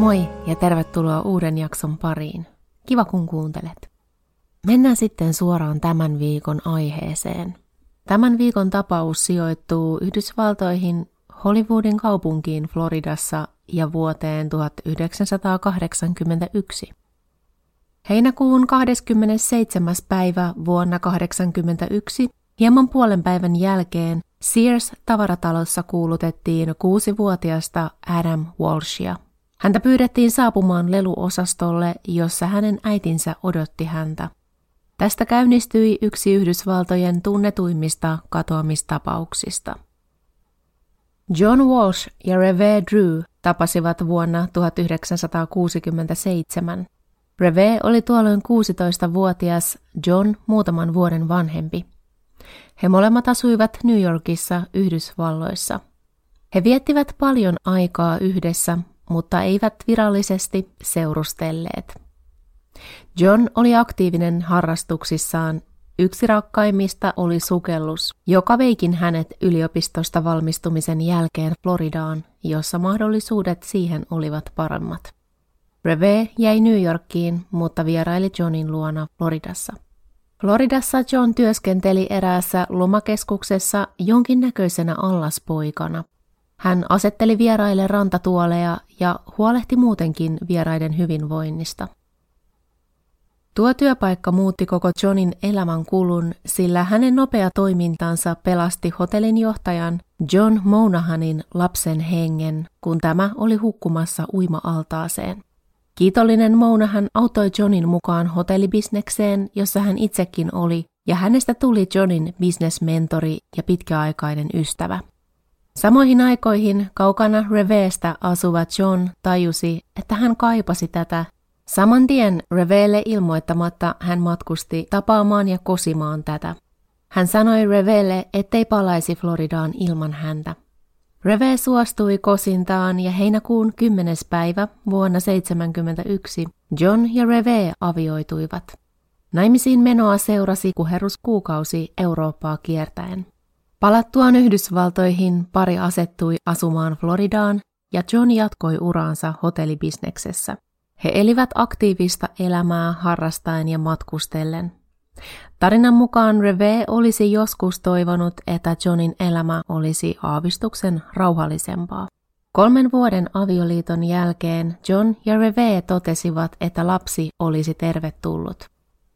Moi ja tervetuloa uuden jakson pariin. Kiva kun kuuntelet. Mennään sitten suoraan tämän viikon aiheeseen. Tämän viikon tapaus sijoittuu Yhdysvaltoihin Hollywoodin kaupunkiin Floridassa ja vuoteen 1981. Heinäkuun 27. päivä vuonna 1981, hieman puolen päivän jälkeen, Sears-tavaratalossa kuulutettiin kuusivuotiasta Adam Walshia. Häntä pyydettiin saapumaan leluosastolle, jossa hänen äitinsä odotti häntä. Tästä käynnistyi yksi Yhdysvaltojen tunnetuimmista katoamistapauksista. John Walsh ja Reve Drew tapasivat vuonna 1967. Reve oli tuolloin 16-vuotias, John muutaman vuoden vanhempi. He molemmat asuivat New Yorkissa, Yhdysvalloissa. He viettivät paljon aikaa yhdessä, mutta eivät virallisesti seurustelleet. John oli aktiivinen harrastuksissaan. Yksi rakkaimmista oli sukellus, joka veikin hänet yliopistosta valmistumisen jälkeen Floridaan, jossa mahdollisuudet siihen olivat paremmat. Reve jäi New Yorkiin, mutta vieraili Johnin luona Floridassa. Floridassa John työskenteli eräässä lomakeskuksessa jonkinnäköisenä allaspoikana. Hän asetteli vieraille rantatuoleja ja huolehti muutenkin vieraiden hyvinvoinnista. Tuo työpaikka muutti koko Johnin elämän kulun, sillä hänen nopea toimintansa pelasti hotellin johtajan John Monahanin lapsen hengen, kun tämä oli hukkumassa uima-altaaseen. Kiitollinen Monahan auttoi Johnin mukaan hotellibisnekseen, jossa hän itsekin oli, ja hänestä tuli Johnin bisnesmentori ja pitkäaikainen ystävä. Samoihin aikoihin kaukana Reveestä asuva John tajusi, että hän kaipasi tätä. Saman tien Reveelle ilmoittamatta hän matkusti tapaamaan ja kosimaan tätä. Hän sanoi Reveelle, ettei palaisi Floridaan ilman häntä. Reve suostui kosintaan ja heinäkuun 10. päivä vuonna 1971 John ja Reve avioituivat. Naimisiin menoa seurasi kuheruskuukausi Eurooppaa kiertäen. Palattuaan Yhdysvaltoihin pari asettui asumaan Floridaan ja John jatkoi uraansa hotellibisneksessä. He elivät aktiivista elämää harrastaen ja matkustellen. Tarinan mukaan Reve olisi joskus toivonut, että Johnin elämä olisi aavistuksen rauhallisempaa. Kolmen vuoden avioliiton jälkeen John ja Reve totesivat, että lapsi olisi tervetullut.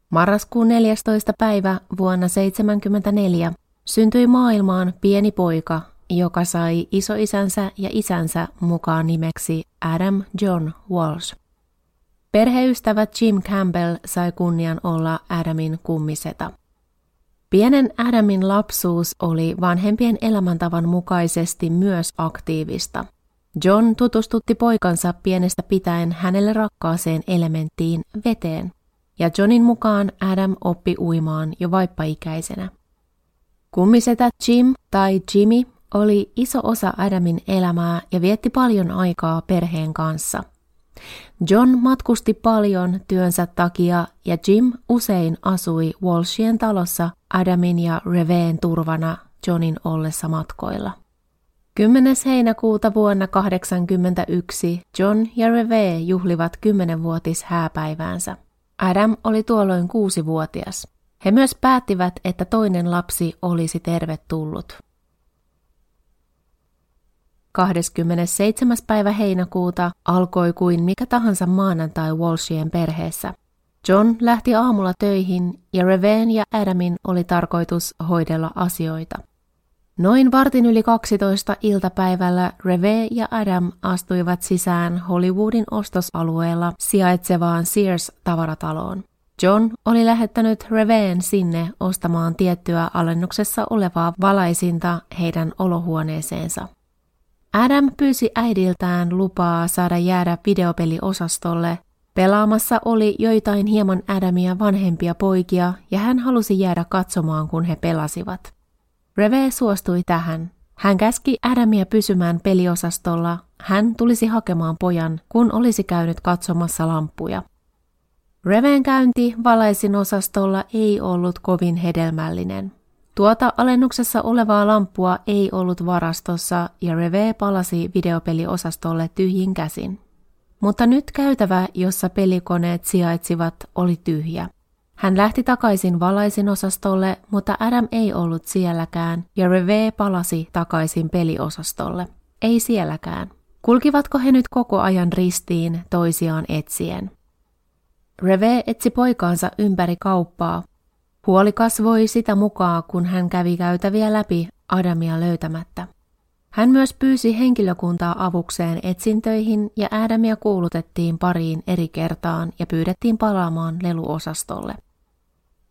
Marraskuun 14. päivä vuonna 1974 syntyi maailmaan pieni poika, joka sai isoisänsä ja isänsä mukaan nimeksi Adam John Walsh. Perheystävä Jim Campbell sai kunnian olla Adamin kummiseta. Pienen Adamin lapsuus oli vanhempien elämäntavan mukaisesti myös aktiivista. John tutustutti poikansa pienestä pitäen hänelle rakkaaseen elementtiin veteen, ja Johnin mukaan Adam oppi uimaan jo vaippaikäisenä. Kummisetä Jim tai Jimmy oli iso osa Adamin elämää ja vietti paljon aikaa perheen kanssa – John matkusti paljon työnsä takia ja Jim usein asui Walshien talossa Adamin ja Reveen turvana Johnin ollessa matkoilla. 10. heinäkuuta vuonna 1981 John ja Reve juhlivat kymmenenvuotis hääpäiväänsä. Adam oli tuolloin kuusivuotias. He myös päättivät, että toinen lapsi olisi tervetullut. 27. päivä heinäkuuta alkoi kuin mikä tahansa maanantai Walshien perheessä. John lähti aamulla töihin ja Reveen ja Adamin oli tarkoitus hoidella asioita. Noin vartin yli 12 iltapäivällä Reve ja Adam astuivat sisään Hollywoodin ostosalueella sijaitsevaan Sears-tavarataloon. John oli lähettänyt Reveen sinne ostamaan tiettyä alennuksessa olevaa valaisinta heidän olohuoneeseensa. Adam pyysi äidiltään lupaa saada jäädä videopeliosastolle. Pelaamassa oli joitain hieman Adamia vanhempia poikia ja hän halusi jäädä katsomaan, kun he pelasivat. Reve suostui tähän. Hän käski Adamia pysymään peliosastolla. Hän tulisi hakemaan pojan, kun olisi käynyt katsomassa lampuja. Reven käynti valaisin osastolla ei ollut kovin hedelmällinen. Tuota alennuksessa olevaa lamppua ei ollut varastossa ja Reve palasi videopeliosastolle tyhjin käsin. mutta nyt käytävä, jossa pelikoneet sijaitsivat, oli tyhjä. Hän lähti takaisin valaisin osastolle, mutta Adam ei ollut sielläkään, ja Reve palasi takaisin peliosastolle. Ei sielläkään. Kulkivatko he nyt koko ajan ristiin toisiaan etsien? Reve etsi poikaansa ympäri kauppaa. Huoli kasvoi sitä mukaan, kun hän kävi käytäviä läpi Adamia löytämättä. Hän myös pyysi henkilökuntaa avukseen etsintöihin ja Adamia kuulutettiin pariin eri kertaan ja pyydettiin palaamaan leluosastolle.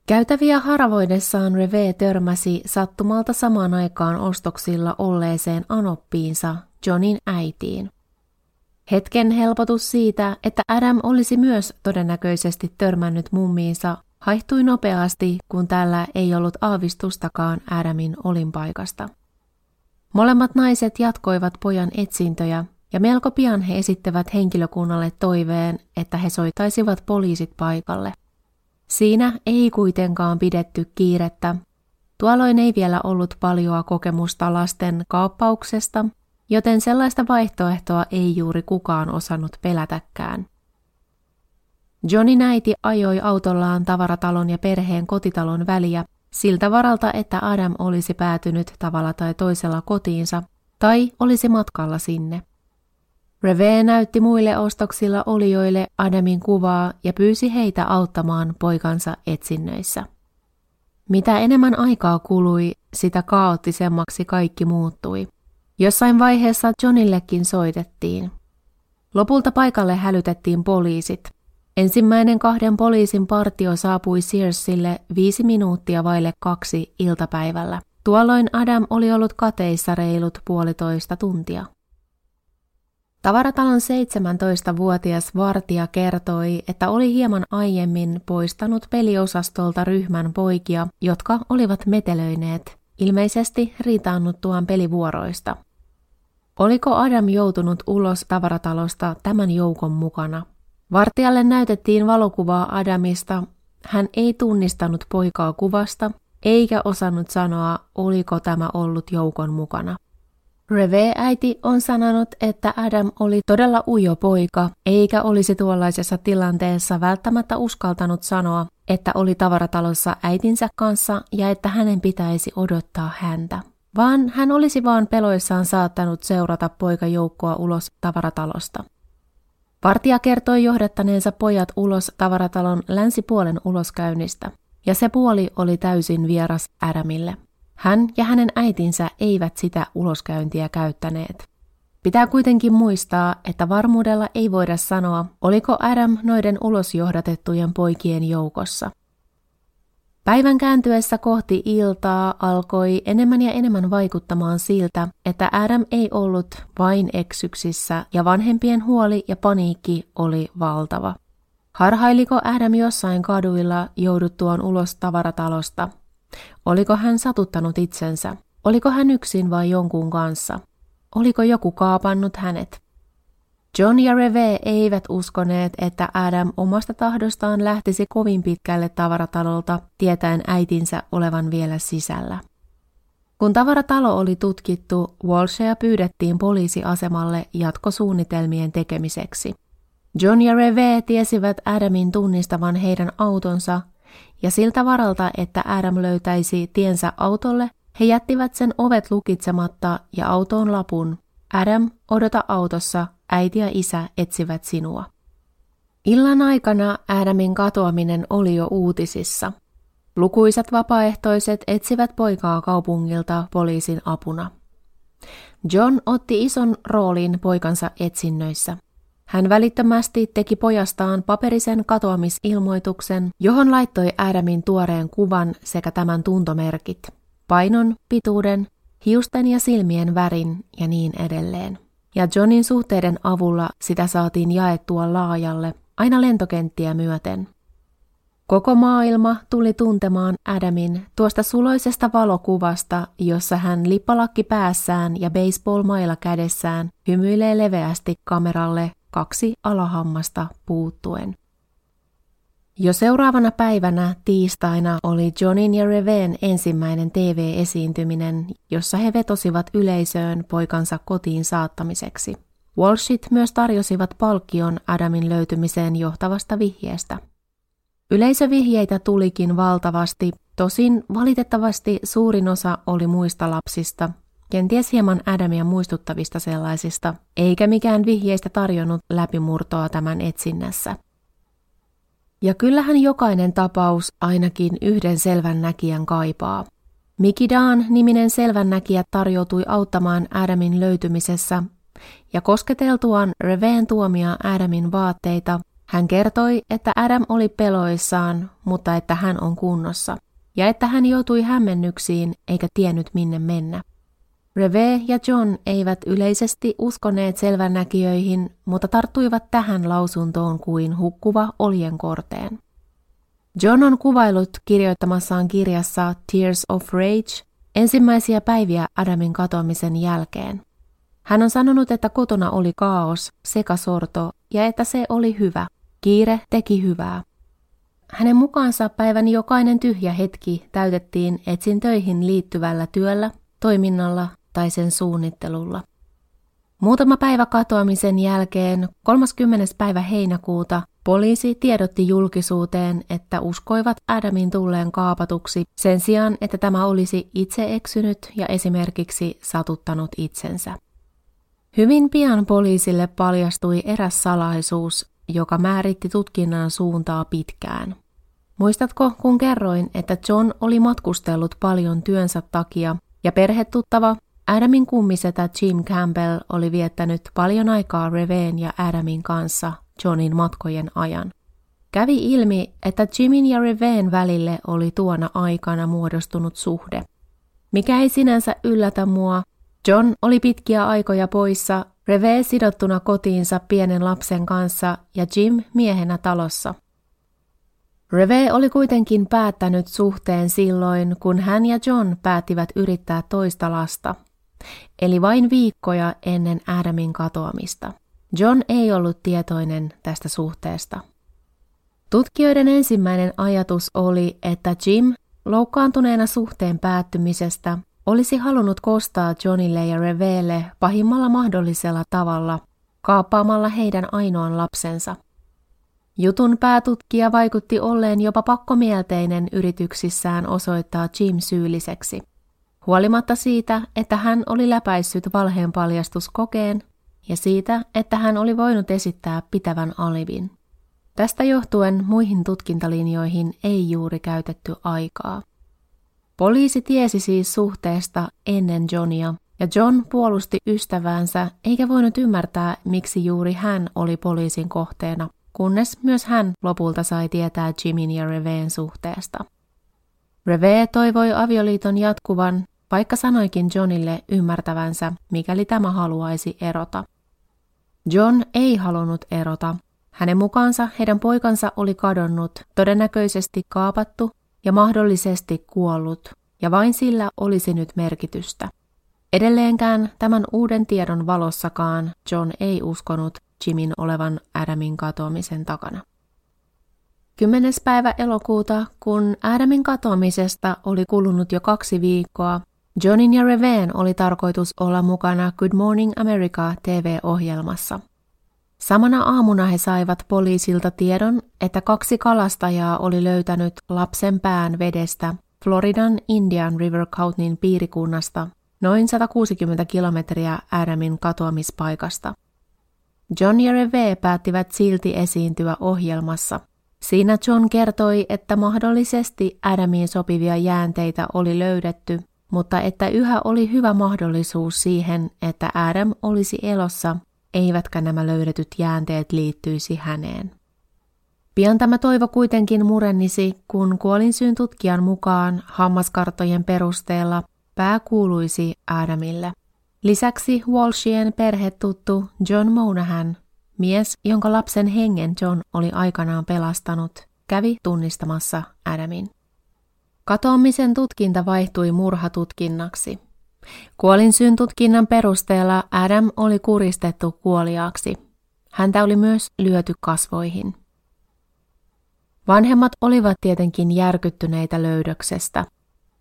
Käytäviä haravoidessaan Reve törmäsi sattumalta samaan aikaan ostoksilla olleeseen anoppiinsa, Johnin äitiin. Hetken helpotus siitä, että Adam olisi myös todennäköisesti törmännyt mummiinsa, haihtui nopeasti, kun tällä ei ollut aavistustakaan Adamin olinpaikasta. Molemmat naiset jatkoivat pojan etsintöjä, ja melko pian he esittävät henkilökunnalle toiveen, että he soittaisivat poliisit paikalle. Siinä ei kuitenkaan pidetty kiirettä. Tuolloin ei vielä ollut paljoa kokemusta lasten kaappauksesta, joten sellaista vaihtoehtoa ei juuri kukaan osannut pelätäkään. Johnny näiti ajoi autollaan tavaratalon ja perheen kotitalon väliä siltä varalta, että Adam olisi päätynyt tavalla tai toisella kotiinsa tai olisi matkalla sinne. Reve näytti muille ostoksilla olijoille Adamin kuvaa ja pyysi heitä auttamaan poikansa etsinnöissä. Mitä enemmän aikaa kului, sitä kaoottisemmaksi kaikki muuttui. Jossain vaiheessa Johnillekin soitettiin. Lopulta paikalle hälytettiin poliisit. Ensimmäinen kahden poliisin partio saapui Searsille viisi minuuttia vaille kaksi iltapäivällä. Tuolloin Adam oli ollut kateissa reilut puolitoista tuntia. Tavaratalon 17-vuotias vartija kertoi, että oli hieman aiemmin poistanut peliosastolta ryhmän poikia, jotka olivat metelöineet, ilmeisesti riitaannuttuaan pelivuoroista. Oliko Adam joutunut ulos tavaratalosta tämän joukon mukana? Vartijalle näytettiin valokuvaa Adamista. Hän ei tunnistanut poikaa kuvasta, eikä osannut sanoa, oliko tämä ollut joukon mukana. Reve-äiti on sanonut, että Adam oli todella ujo poika, eikä olisi tuollaisessa tilanteessa välttämättä uskaltanut sanoa, että oli tavaratalossa äitinsä kanssa ja että hänen pitäisi odottaa häntä. Vaan hän olisi vaan peloissaan saattanut seurata poikajoukkoa ulos tavaratalosta. Vartija kertoi johdattaneensa pojat ulos tavaratalon länsipuolen uloskäynnistä, ja se puoli oli täysin vieras Adamille. Hän ja hänen äitinsä eivät sitä uloskäyntiä käyttäneet. Pitää kuitenkin muistaa, että varmuudella ei voida sanoa, oliko Adam noiden ulosjohdatettujen poikien joukossa. Päivän kääntyessä kohti iltaa alkoi enemmän ja enemmän vaikuttamaan siltä, että Adam ei ollut vain eksyksissä ja vanhempien huoli ja paniikki oli valtava. Harhailiko Adam jossain kaduilla jouduttuaan ulos tavaratalosta – Oliko hän satuttanut itsensä? Oliko hän yksin vai jonkun kanssa? Oliko joku kaapannut hänet? John ja Reve eivät uskoneet, että Adam omasta tahdostaan lähtisi kovin pitkälle tavaratalolta, tietäen äitinsä olevan vielä sisällä. Kun tavaratalo oli tutkittu, Walshea pyydettiin poliisiasemalle jatkosuunnitelmien tekemiseksi. John ja Reve tiesivät Adamin tunnistavan heidän autonsa ja siltä varalta, että Adam löytäisi tiensä autolle, he jättivät sen ovet lukitsematta ja autoon lapun. Adam, odota autossa, äiti ja isä etsivät sinua. Illan aikana Adamin katoaminen oli jo uutisissa. Lukuisat vapaaehtoiset etsivät poikaa kaupungilta poliisin apuna. John otti ison roolin poikansa etsinnöissä. Hän välittömästi teki pojastaan paperisen katoamisilmoituksen, johon laittoi Adamin tuoreen kuvan sekä tämän tuntomerkit, painon, pituuden, hiusten ja silmien värin ja niin edelleen. Ja Johnin suhteiden avulla sitä saatiin jaettua laajalle, aina lentokenttiä myöten. Koko maailma tuli tuntemaan Adamin tuosta suloisesta valokuvasta, jossa hän lippalakki päässään ja baseball-mailla kädessään hymyilee leveästi kameralle kaksi alahammasta puuttuen. Jo seuraavana päivänä tiistaina oli Johnin ja Reveen ensimmäinen TV-esiintyminen, jossa he vetosivat yleisöön poikansa kotiin saattamiseksi. Walshit myös tarjosivat palkkion Adamin löytymiseen johtavasta vihjeestä. Yleisövihjeitä tulikin valtavasti, tosin valitettavasti suurin osa oli muista lapsista, kenties hieman Adamia muistuttavista sellaisista, eikä mikään vihjeistä tarjonnut läpimurtoa tämän etsinnässä. Ja kyllähän jokainen tapaus ainakin yhden selvän näkijän kaipaa. Mikidan niminen selvännäkijä tarjoutui auttamaan Adamin löytymisessä, ja kosketeltuaan Reveen tuomia Adamin vaatteita, hän kertoi, että Adam oli peloissaan, mutta että hän on kunnossa, ja että hän joutui hämmennyksiin eikä tiennyt minne mennä. Reve ja John eivät yleisesti uskoneet selvännäkijöihin, mutta tarttuivat tähän lausuntoon kuin hukkuva oljenkorteen. John on kuvailut kirjoittamassaan kirjassa Tears of Rage ensimmäisiä päiviä Adamin katoamisen jälkeen. Hän on sanonut, että kotona oli kaos, sekasorto ja että se oli hyvä. Kiire teki hyvää. Hänen mukaansa päivän jokainen tyhjä hetki täytettiin etsintöihin liittyvällä työllä, toiminnalla tai sen suunnittelulla. Muutama päivä katoamisen jälkeen, 30. päivä heinäkuuta, poliisi tiedotti julkisuuteen, että uskoivat Adamin tulleen kaapatuksi sen sijaan, että tämä olisi itse eksynyt ja esimerkiksi satuttanut itsensä. Hyvin pian poliisille paljastui eräs salaisuus, joka määritti tutkinnan suuntaa pitkään. Muistatko, kun kerroin, että John oli matkustellut paljon työnsä takia ja perhetuttava Adamin kummisetä Jim Campbell oli viettänyt paljon aikaa Reveen ja Adamin kanssa Johnin matkojen ajan. Kävi ilmi, että Jimin ja Reveen välille oli tuona aikana muodostunut suhde. Mikä ei sinänsä yllätä mua, John oli pitkiä aikoja poissa, Reve sidottuna kotiinsa pienen lapsen kanssa ja Jim miehenä talossa. Reve oli kuitenkin päättänyt suhteen silloin, kun hän ja John päättivät yrittää toista lasta, eli vain viikkoja ennen Adamin katoamista. John ei ollut tietoinen tästä suhteesta. Tutkijoiden ensimmäinen ajatus oli, että Jim, loukkaantuneena suhteen päättymisestä, olisi halunnut kostaa Johnille ja Revelle pahimmalla mahdollisella tavalla, kaappaamalla heidän ainoan lapsensa. Jutun päätutkija vaikutti olleen jopa pakkomielteinen yrityksissään osoittaa Jim syylliseksi. Huolimatta siitä, että hän oli läpäissyt valheen paljastuskokeen ja siitä, että hän oli voinut esittää pitävän alivin. Tästä johtuen muihin tutkintalinjoihin ei juuri käytetty aikaa. Poliisi tiesi siis suhteesta ennen Johnia, ja John puolusti ystäväänsä eikä voinut ymmärtää, miksi juuri hän oli poliisin kohteena, kunnes myös hän lopulta sai tietää Jimin ja Reveen suhteesta. Reve toivoi avioliiton jatkuvan, vaikka sanoikin Johnille ymmärtävänsä, mikäli tämä haluaisi erota. John ei halunnut erota. Hänen mukaansa heidän poikansa oli kadonnut, todennäköisesti kaapattu ja mahdollisesti kuollut, ja vain sillä olisi nyt merkitystä. Edelleenkään tämän uuden tiedon valossakaan John ei uskonut Jimin olevan Adamin katoamisen takana. 10. päivä elokuuta, kun Adamin katoamisesta oli kulunut jo kaksi viikkoa, Johnin ja Reveen oli tarkoitus olla mukana Good Morning America TV-ohjelmassa – Samana aamuna he saivat poliisilta tiedon, että kaksi kalastajaa oli löytänyt lapsen pään vedestä Floridan Indian River Countin piirikunnasta noin 160 kilometriä Adamin katoamispaikasta. John ja Reve päättivät silti esiintyä ohjelmassa. Siinä John kertoi, että mahdollisesti Adamiin sopivia jäänteitä oli löydetty, mutta että yhä oli hyvä mahdollisuus siihen, että Adam olisi elossa eivätkä nämä löydetyt jäänteet liittyisi häneen. Pian tämä toivo kuitenkin murennisi, kun kuolinsyyn tutkijan mukaan hammaskarttojen perusteella pää kuuluisi Adamille. Lisäksi Walshien perhetuttu John Monahan, mies, jonka lapsen hengen John oli aikanaan pelastanut, kävi tunnistamassa Adamin. Katoamisen tutkinta vaihtui murhatutkinnaksi. Kuolinsyyn tutkinnan perusteella Adam oli kuristettu kuoliaaksi. Häntä oli myös lyöty kasvoihin. Vanhemmat olivat tietenkin järkyttyneitä löydöksestä.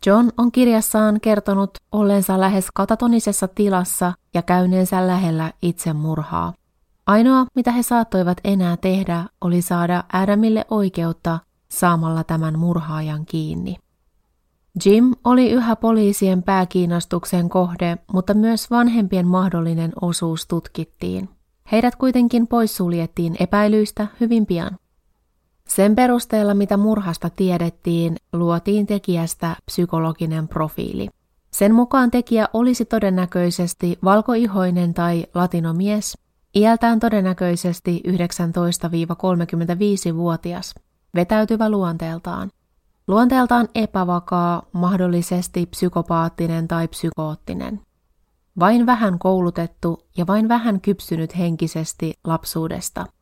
John on kirjassaan kertonut ollensa lähes katatonisessa tilassa ja käyneensä lähellä itsemurhaa. Ainoa, mitä he saattoivat enää tehdä, oli saada Adamille oikeutta saamalla tämän murhaajan kiinni. Jim oli yhä poliisien pääkiinnostuksen kohde, mutta myös vanhempien mahdollinen osuus tutkittiin. Heidät kuitenkin poissuljettiin epäilyistä hyvin pian. Sen perusteella, mitä murhasta tiedettiin, luotiin tekijästä psykologinen profiili. Sen mukaan tekijä olisi todennäköisesti valkoihoinen tai latinomies, iältään todennäköisesti 19-35-vuotias, vetäytyvä luonteeltaan. Luonteeltaan epävakaa, mahdollisesti psykopaattinen tai psykoottinen. Vain vähän koulutettu ja vain vähän kypsynyt henkisesti lapsuudesta –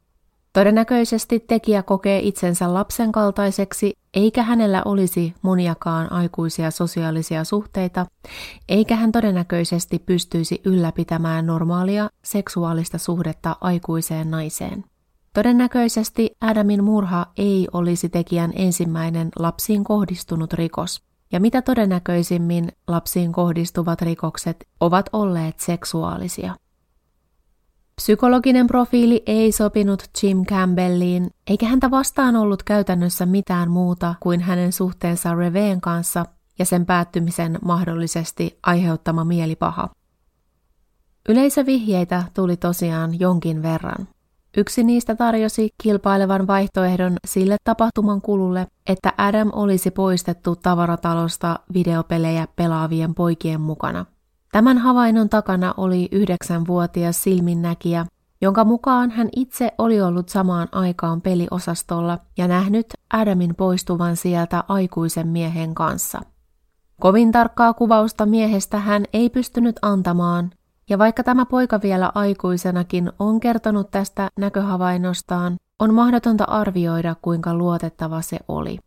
Todennäköisesti tekijä kokee itsensä lapsen kaltaiseksi, eikä hänellä olisi moniakaan aikuisia sosiaalisia suhteita, eikä hän todennäköisesti pystyisi ylläpitämään normaalia seksuaalista suhdetta aikuiseen naiseen. Todennäköisesti Adamin murha ei olisi tekijän ensimmäinen lapsiin kohdistunut rikos, ja mitä todennäköisimmin lapsiin kohdistuvat rikokset ovat olleet seksuaalisia. Psykologinen profiili ei sopinut Jim Campbelliin, eikä häntä vastaan ollut käytännössä mitään muuta kuin hänen suhteensa Reveen kanssa ja sen päättymisen mahdollisesti aiheuttama mielipaha. Yleisövihjeitä tuli tosiaan jonkin verran. Yksi niistä tarjosi kilpailevan vaihtoehdon sille tapahtuman kululle, että Adam olisi poistettu tavaratalosta videopelejä pelaavien poikien mukana – Tämän havainnon takana oli yhdeksänvuotias silminnäkijä, jonka mukaan hän itse oli ollut samaan aikaan peliosastolla ja nähnyt Adamin poistuvan sieltä aikuisen miehen kanssa. Kovin tarkkaa kuvausta miehestä hän ei pystynyt antamaan, ja vaikka tämä poika vielä aikuisenakin on kertonut tästä näköhavainnostaan, on mahdotonta arvioida, kuinka luotettava se oli.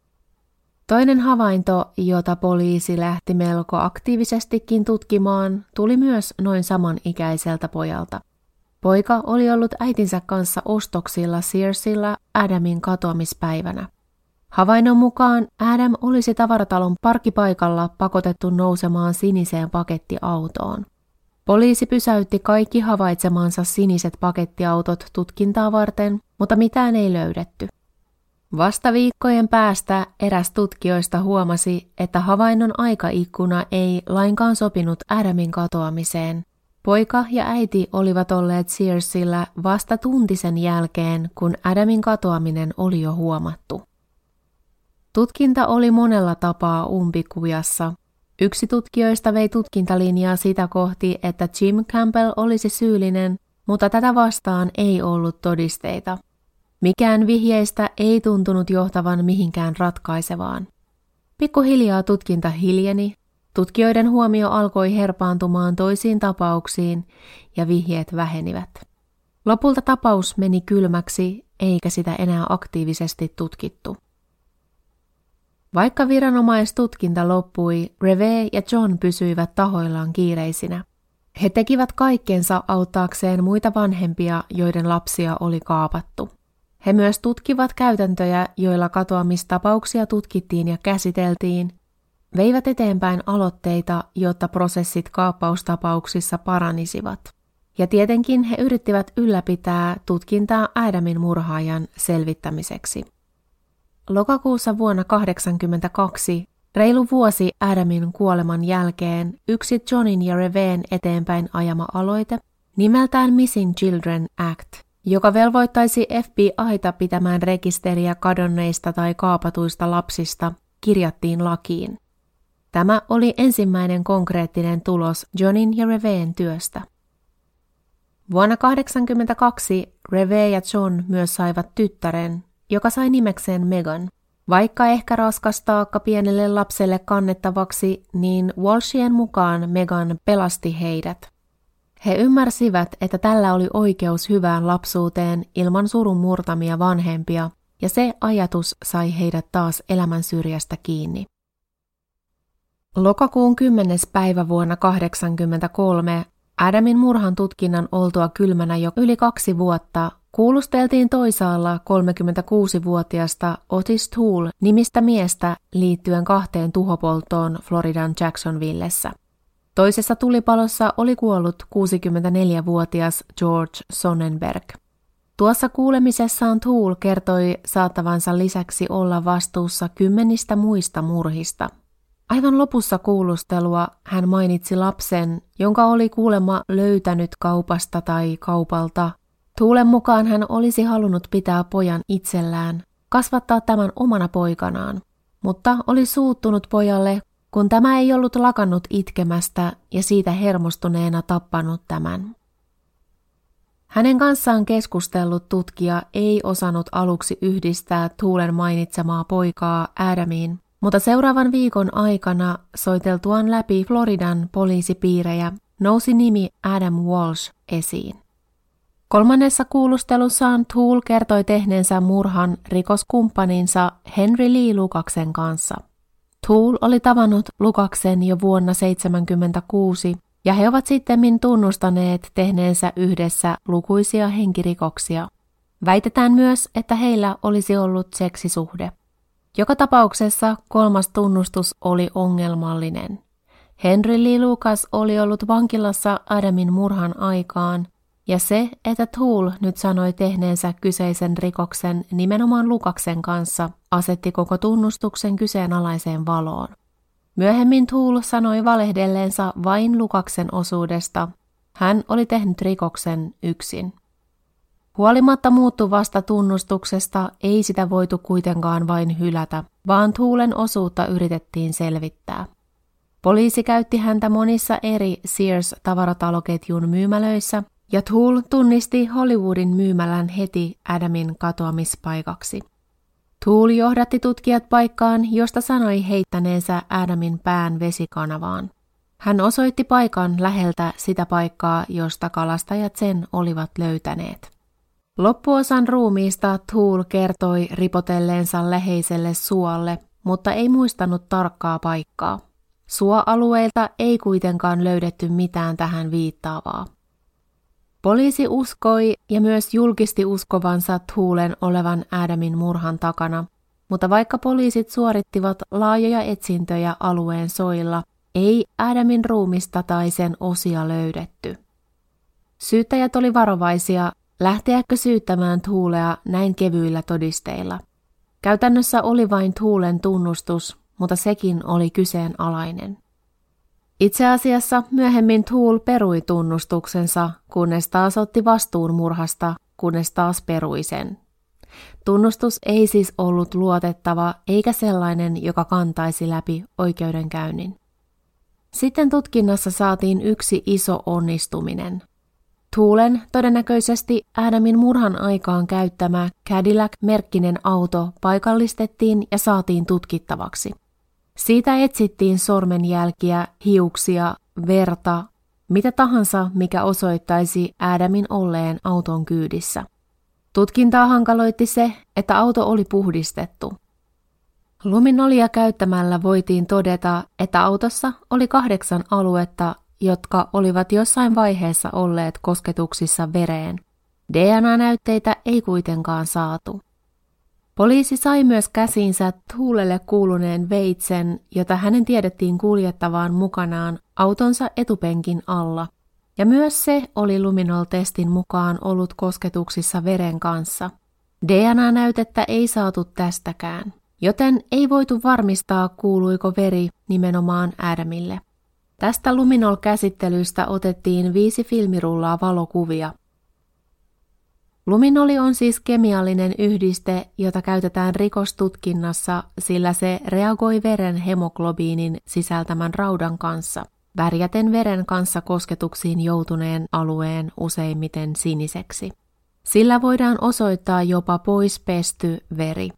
Toinen havainto, jota poliisi lähti melko aktiivisestikin tutkimaan, tuli myös noin saman ikäiseltä pojalta. Poika oli ollut äitinsä kanssa ostoksilla Searsilla Adamin katoamispäivänä. Havainnon mukaan Adam olisi tavaratalon parkkipaikalla pakotettu nousemaan siniseen pakettiautoon. Poliisi pysäytti kaikki havaitsemansa siniset pakettiautot tutkintaa varten, mutta mitään ei löydetty. Vasta viikkojen päästä eräs tutkijoista huomasi, että havainnon aikaikkuna ei lainkaan sopinut Adamin katoamiseen. Poika ja äiti olivat olleet Searsilla vasta tuntisen jälkeen, kun Adamin katoaminen oli jo huomattu. Tutkinta oli monella tapaa umpikujassa. Yksi tutkijoista vei tutkintalinjaa sitä kohti, että Jim Campbell olisi syyllinen, mutta tätä vastaan ei ollut todisteita. Mikään vihjeistä ei tuntunut johtavan mihinkään ratkaisevaan. Pikkuhiljaa tutkinta hiljeni, tutkijoiden huomio alkoi herpaantumaan toisiin tapauksiin ja vihjeet vähenivät. Lopulta tapaus meni kylmäksi, eikä sitä enää aktiivisesti tutkittu. Vaikka loppui, Reve ja John pysyivät tahoillaan kiireisinä. He tekivät kaikkensa auttaakseen muita vanhempia, joiden lapsia oli kaapattu. He myös tutkivat käytäntöjä, joilla katoamistapauksia tutkittiin ja käsiteltiin, veivät eteenpäin aloitteita, jotta prosessit kaappaustapauksissa paranisivat. Ja tietenkin he yrittivät ylläpitää tutkintaa Adamin murhaajan selvittämiseksi. Lokakuussa vuonna 1982, reilu vuosi Adamin kuoleman jälkeen, yksi Johnin ja Reveen eteenpäin ajama aloite, nimeltään Missing Children Act, joka velvoittaisi FBIta pitämään rekisteriä kadonneista tai kaapatuista lapsista, kirjattiin lakiin. Tämä oli ensimmäinen konkreettinen tulos Johnin ja Reveen työstä. Vuonna 1982 Reve ja John myös saivat tyttären, joka sai nimekseen Megan. Vaikka ehkä raskas taakka pienelle lapselle kannettavaksi, niin Walshien mukaan Megan pelasti heidät. He ymmärsivät, että tällä oli oikeus hyvään lapsuuteen ilman surun murtamia vanhempia, ja se ajatus sai heidät taas elämän syrjästä kiinni. Lokakuun 10. päivä vuonna 1983 Adamin murhan tutkinnan oltua kylmänä jo yli kaksi vuotta Kuulusteltiin toisaalla 36-vuotiasta Otis Toole nimistä miestä liittyen kahteen tuhopoltoon Floridan Jacksonvillessä. Toisessa tulipalossa oli kuollut 64-vuotias George Sonnenberg. Tuossa kuulemisessaan Toole kertoi saattavansa lisäksi olla vastuussa kymmenistä muista murhista. Aivan lopussa kuulustelua hän mainitsi lapsen, jonka oli kuulemma löytänyt kaupasta tai kaupalta Tuulen mukaan hän olisi halunnut pitää pojan itsellään, kasvattaa tämän omana poikanaan, mutta oli suuttunut pojalle, kun tämä ei ollut lakannut itkemästä ja siitä hermostuneena tappanut tämän. Hänen kanssaan keskustellut tutkija ei osannut aluksi yhdistää Tuulen mainitsemaa poikaa Adamiin, mutta seuraavan viikon aikana soiteltuaan läpi Floridan poliisipiirejä nousi nimi Adam Walsh esiin. Kolmannessa kuulustelussaan Tool kertoi tehneensä murhan rikoskumppaninsa Henry Lee Lukaksen kanssa. Tool oli tavannut Lukaksen jo vuonna 1976 ja he ovat sitten tunnustaneet tehneensä yhdessä lukuisia henkirikoksia. Väitetään myös, että heillä olisi ollut seksisuhde. Joka tapauksessa kolmas tunnustus oli ongelmallinen. Henry Lee Lucas oli ollut vankilassa Adamin murhan aikaan ja se, että Tool nyt sanoi tehneensä kyseisen rikoksen nimenomaan Lukaksen kanssa, asetti koko tunnustuksen kyseenalaiseen valoon. Myöhemmin Tool sanoi valehdelleensa vain Lukaksen osuudesta. Hän oli tehnyt rikoksen yksin. Huolimatta muuttuvasta tunnustuksesta ei sitä voitu kuitenkaan vain hylätä, vaan Tuulen osuutta yritettiin selvittää. Poliisi käytti häntä monissa eri Sears-tavarataloketjun myymälöissä ja Tool tunnisti Hollywoodin myymälän heti Adamin katoamispaikaksi. Tool johdatti tutkijat paikkaan, josta sanoi heittäneensä Adamin pään vesikanavaan. Hän osoitti paikan läheltä sitä paikkaa, josta kalastajat sen olivat löytäneet. Loppuosan ruumiista Tool kertoi ripotelleensa läheiselle suolle, mutta ei muistanut tarkkaa paikkaa. Suoalueilta ei kuitenkaan löydetty mitään tähän viittaavaa. Poliisi uskoi ja myös julkisti uskovansa Tuulen olevan Adamin murhan takana, mutta vaikka poliisit suorittivat laajoja etsintöjä alueen soilla, ei Adamin ruumista tai sen osia löydetty. Syyttäjät oli varovaisia, lähteäkö syyttämään Tuulea näin kevyillä todisteilla. Käytännössä oli vain Tuulen tunnustus, mutta sekin oli kyseenalainen. Itse asiassa myöhemmin Tool perui tunnustuksensa, kunnes taas otti vastuun murhasta, kunnes taas perui sen. Tunnustus ei siis ollut luotettava eikä sellainen, joka kantaisi läpi oikeudenkäynnin. Sitten tutkinnassa saatiin yksi iso onnistuminen. Tuulen todennäköisesti Adamin murhan aikaan käyttämä Cadillac-merkkinen auto paikallistettiin ja saatiin tutkittavaksi. Siitä etsittiin sormenjälkiä, hiuksia, verta, mitä tahansa, mikä osoittaisi Adamin olleen auton kyydissä. Tutkintaa hankaloitti se, että auto oli puhdistettu. Luminolia käyttämällä voitiin todeta, että autossa oli kahdeksan aluetta, jotka olivat jossain vaiheessa olleet kosketuksissa vereen. DNA-näytteitä ei kuitenkaan saatu. Poliisi sai myös käsinsä Tuulelle kuuluneen veitsen, jota hänen tiedettiin kuljettavaan mukanaan autonsa etupenkin alla. Ja myös se oli Luminol-testin mukaan ollut kosketuksissa veren kanssa. DNA-näytettä ei saatu tästäkään, joten ei voitu varmistaa kuuluiko veri nimenomaan Adamille. Tästä Luminol-käsittelystä otettiin viisi filmirullaa valokuvia – Luminoli on siis kemiallinen yhdiste, jota käytetään rikostutkinnassa, sillä se reagoi veren hemoglobiinin sisältämän raudan kanssa, värjäten veren kanssa kosketuksiin joutuneen alueen useimmiten siniseksi. Sillä voidaan osoittaa jopa poispesty veri.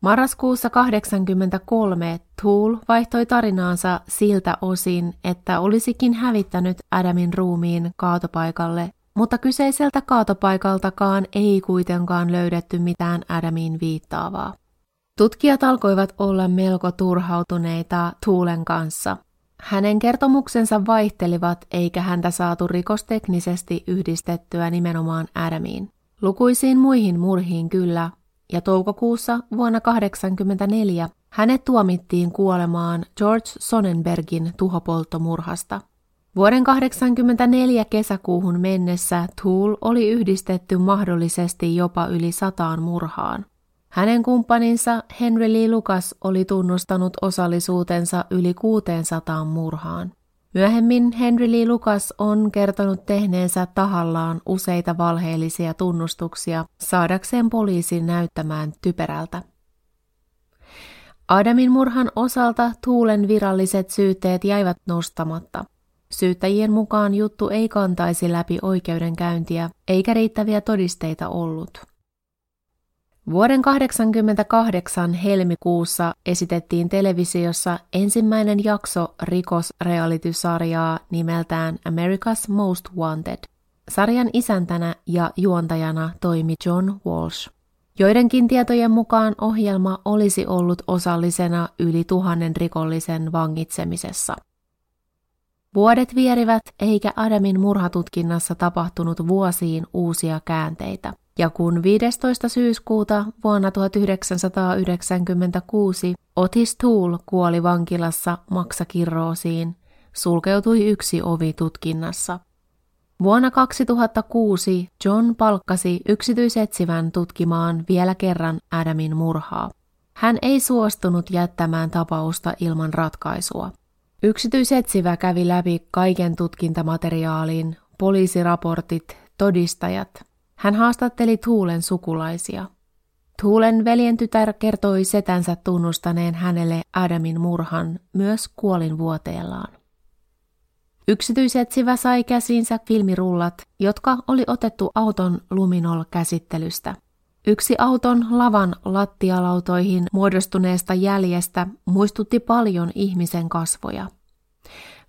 Marraskuussa 1983 Tool vaihtoi tarinaansa siltä osin, että olisikin hävittänyt Adamin ruumiin kaatopaikalle mutta kyseiseltä kaatopaikaltakaan ei kuitenkaan löydetty mitään Adamiin viittaavaa. Tutkijat alkoivat olla melko turhautuneita Tuulen kanssa. Hänen kertomuksensa vaihtelivat eikä häntä saatu rikosteknisesti yhdistettyä nimenomaan Adamiin. lukuisiin muihin murhiin kyllä, ja toukokuussa vuonna 1984 hänet tuomittiin kuolemaan George Sonnenbergin tuhopolttomurhasta. Vuoden 1984 kesäkuuhun mennessä Tool oli yhdistetty mahdollisesti jopa yli sataan murhaan. Hänen kumppaninsa Henry Lee Lucas oli tunnustanut osallisuutensa yli 600 murhaan. Myöhemmin Henry Lee Lucas on kertonut tehneensä tahallaan useita valheellisia tunnustuksia saadakseen poliisin näyttämään typerältä. Adamin murhan osalta Tuulen viralliset syytteet jäivät nostamatta. Syyttäjien mukaan juttu ei kantaisi läpi oikeudenkäyntiä, eikä riittäviä todisteita ollut. Vuoden 1988 helmikuussa esitettiin televisiossa ensimmäinen jakso rikosrealitysarjaa nimeltään America's Most Wanted. Sarjan isäntänä ja juontajana toimi John Walsh. Joidenkin tietojen mukaan ohjelma olisi ollut osallisena yli tuhannen rikollisen vangitsemisessa. Vuodet vierivät eikä Adamin murhatutkinnassa tapahtunut vuosiin uusia käänteitä. Ja kun 15. syyskuuta vuonna 1996 Otis Tool kuoli vankilassa maksakirroosiin, sulkeutui yksi ovi tutkinnassa. Vuonna 2006 John palkkasi yksityisetsivän tutkimaan vielä kerran Adamin murhaa. Hän ei suostunut jättämään tapausta ilman ratkaisua. Yksityisetsivä kävi läpi kaiken tutkintamateriaalin, poliisiraportit, todistajat. Hän haastatteli Tuulen sukulaisia. Tuulen veljen tytär kertoi setänsä tunnustaneen hänelle Adamin murhan myös kuolinvuoteellaan. Yksityisetsivä sai käsiinsä filmirullat, jotka oli otettu auton luminol-käsittelystä. Yksi auton lavan lattialautoihin muodostuneesta jäljestä muistutti paljon ihmisen kasvoja.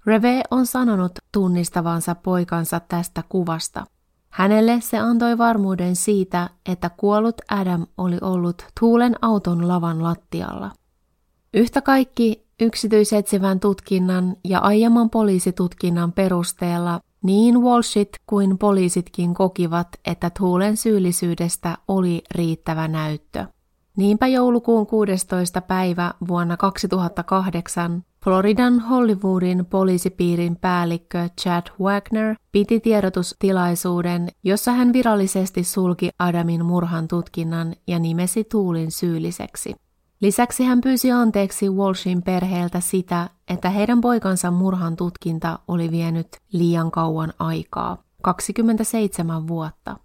Reve on sanonut tunnistavansa poikansa tästä kuvasta. Hänelle se antoi varmuuden siitä, että kuollut Adam oli ollut Tuulen auton lavan lattialla. Yhtä kaikki yksityisetsivän tutkinnan ja aiemman poliisitutkinnan perusteella niin Walshit kuin poliisitkin kokivat, että Tuulen syyllisyydestä oli riittävä näyttö. Niinpä joulukuun 16. päivä vuonna 2008 Floridan Hollywoodin poliisipiirin päällikkö Chad Wagner piti tiedotustilaisuuden, jossa hän virallisesti sulki Adamin murhan tutkinnan ja nimesi Tuulin syylliseksi. Lisäksi hän pyysi anteeksi Walshin perheeltä sitä, että heidän poikansa murhan tutkinta oli vienyt liian kauan aikaa, 27 vuotta.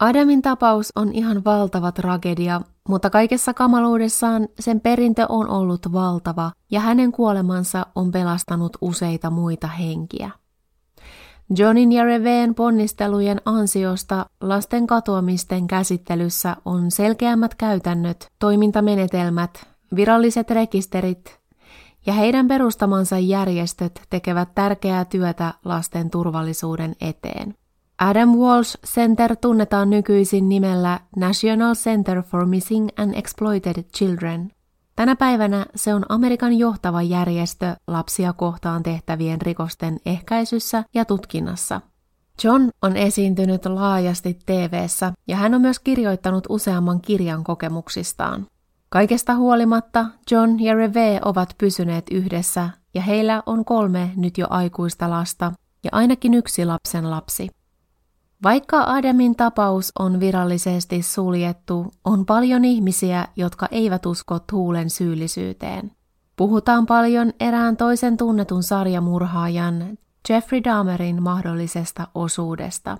Adamin tapaus on ihan valtava tragedia, mutta kaikessa kamaluudessaan sen perintö on ollut valtava ja hänen kuolemansa on pelastanut useita muita henkiä. Johnin ja Reveen ponnistelujen ansiosta lasten katoamisten käsittelyssä on selkeämmät käytännöt, toimintamenetelmät, viralliset rekisterit ja heidän perustamansa järjestöt tekevät tärkeää työtä lasten turvallisuuden eteen. Adam Walsh Center tunnetaan nykyisin nimellä National Center for Missing and Exploited Children. Tänä päivänä se on Amerikan johtava järjestö lapsia kohtaan tehtävien rikosten ehkäisyssä ja tutkinnassa. John on esiintynyt laajasti tv ja hän on myös kirjoittanut useamman kirjan kokemuksistaan. Kaikesta huolimatta John ja Reve ovat pysyneet yhdessä ja heillä on kolme nyt jo aikuista lasta ja ainakin yksi lapsen lapsi. Vaikka Adamin tapaus on virallisesti suljettu, on paljon ihmisiä, jotka eivät usko Tuulen syyllisyyteen. Puhutaan paljon erään toisen tunnetun sarjamurhaajan Jeffrey Dahmerin mahdollisesta osuudesta.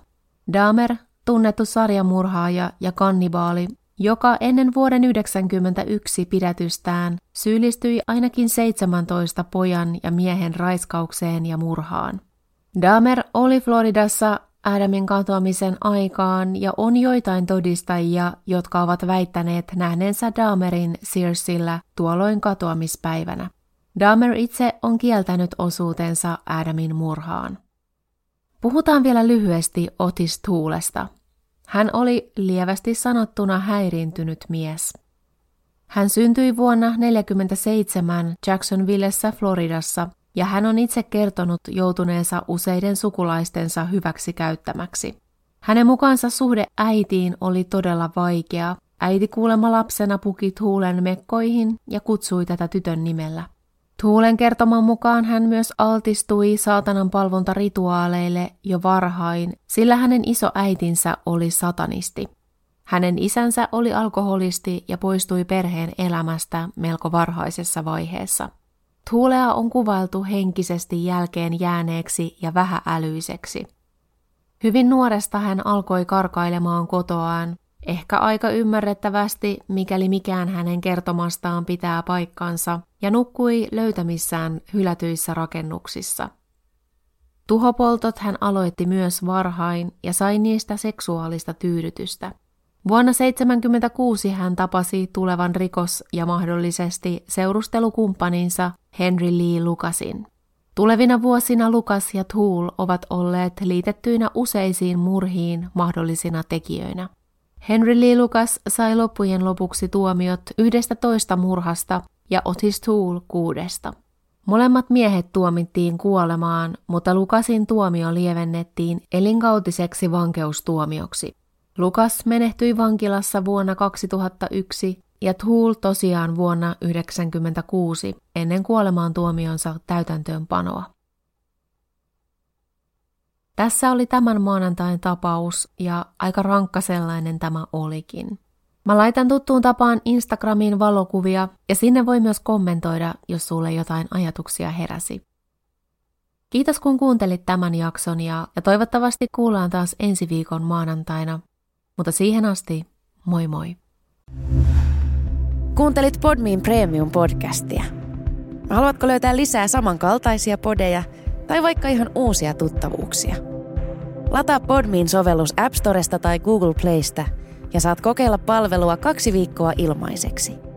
Dahmer, tunnettu sarjamurhaaja ja kannibaali, joka ennen vuoden 1991 pidätystään syyllistyi ainakin 17 pojan ja miehen raiskaukseen ja murhaan. Dahmer oli Floridassa Adamin katoamisen aikaan ja on joitain todistajia, jotka ovat väittäneet nähneensä Dahmerin Searsillä tuolloin katoamispäivänä. Dahmer itse on kieltänyt osuutensa Adamin murhaan. Puhutaan vielä lyhyesti Otis Tuulesta. Hän oli lievästi sanottuna häiriintynyt mies. Hän syntyi vuonna 1947 Jacksonvillessä Floridassa ja hän on itse kertonut joutuneensa useiden sukulaistensa hyväksi käyttämäksi. Hänen mukaansa suhde äitiin oli todella vaikea. Äiti kuulemma lapsena puki Tuulen mekkoihin ja kutsui tätä tytön nimellä. Tuulen kertoman mukaan hän myös altistui saatanan palvontarituaaleille jo varhain, sillä hänen iso äitinsä oli satanisti. Hänen isänsä oli alkoholisti ja poistui perheen elämästä melko varhaisessa vaiheessa. Tuulea on kuvailtu henkisesti jälkeen jääneeksi ja vähäälyiseksi. Hyvin nuoresta hän alkoi karkailemaan kotoaan, ehkä aika ymmärrettävästi, mikäli mikään hänen kertomastaan pitää paikkansa, ja nukkui löytämissään hylätyissä rakennuksissa. Tuhopoltot hän aloitti myös varhain ja sai niistä seksuaalista tyydytystä. Vuonna 1976 hän tapasi tulevan rikos- ja mahdollisesti seurustelukumppaninsa Henry Lee Lucasin. Tulevina vuosina Lukas ja Tool ovat olleet liitettyinä useisiin murhiin mahdollisina tekijöinä. Henry Lee Lucas sai loppujen lopuksi tuomiot yhdestä toista murhasta ja Otis Tool kuudesta. Molemmat miehet tuomittiin kuolemaan, mutta Lukasin tuomio lievennettiin elinkautiseksi vankeustuomioksi. Lukas menehtyi vankilassa vuonna 2001 ja Tool tosiaan vuonna 1996 ennen kuolemaan tuomionsa täytäntöönpanoa. Tässä oli tämän maanantain tapaus ja aika rankka sellainen tämä olikin. Mä laitan tuttuun tapaan Instagramiin valokuvia ja sinne voi myös kommentoida, jos sulle jotain ajatuksia heräsi. Kiitos kun kuuntelit tämän jakson ja, ja toivottavasti kuullaan taas ensi viikon maanantaina. Mutta siihen asti, moi moi. Kuuntelit Podmin Premium-podcastia. Haluatko löytää lisää samankaltaisia podeja tai vaikka ihan uusia tuttavuuksia? Lataa Podmin sovellus App Storesta tai Google Playsta ja saat kokeilla palvelua kaksi viikkoa ilmaiseksi –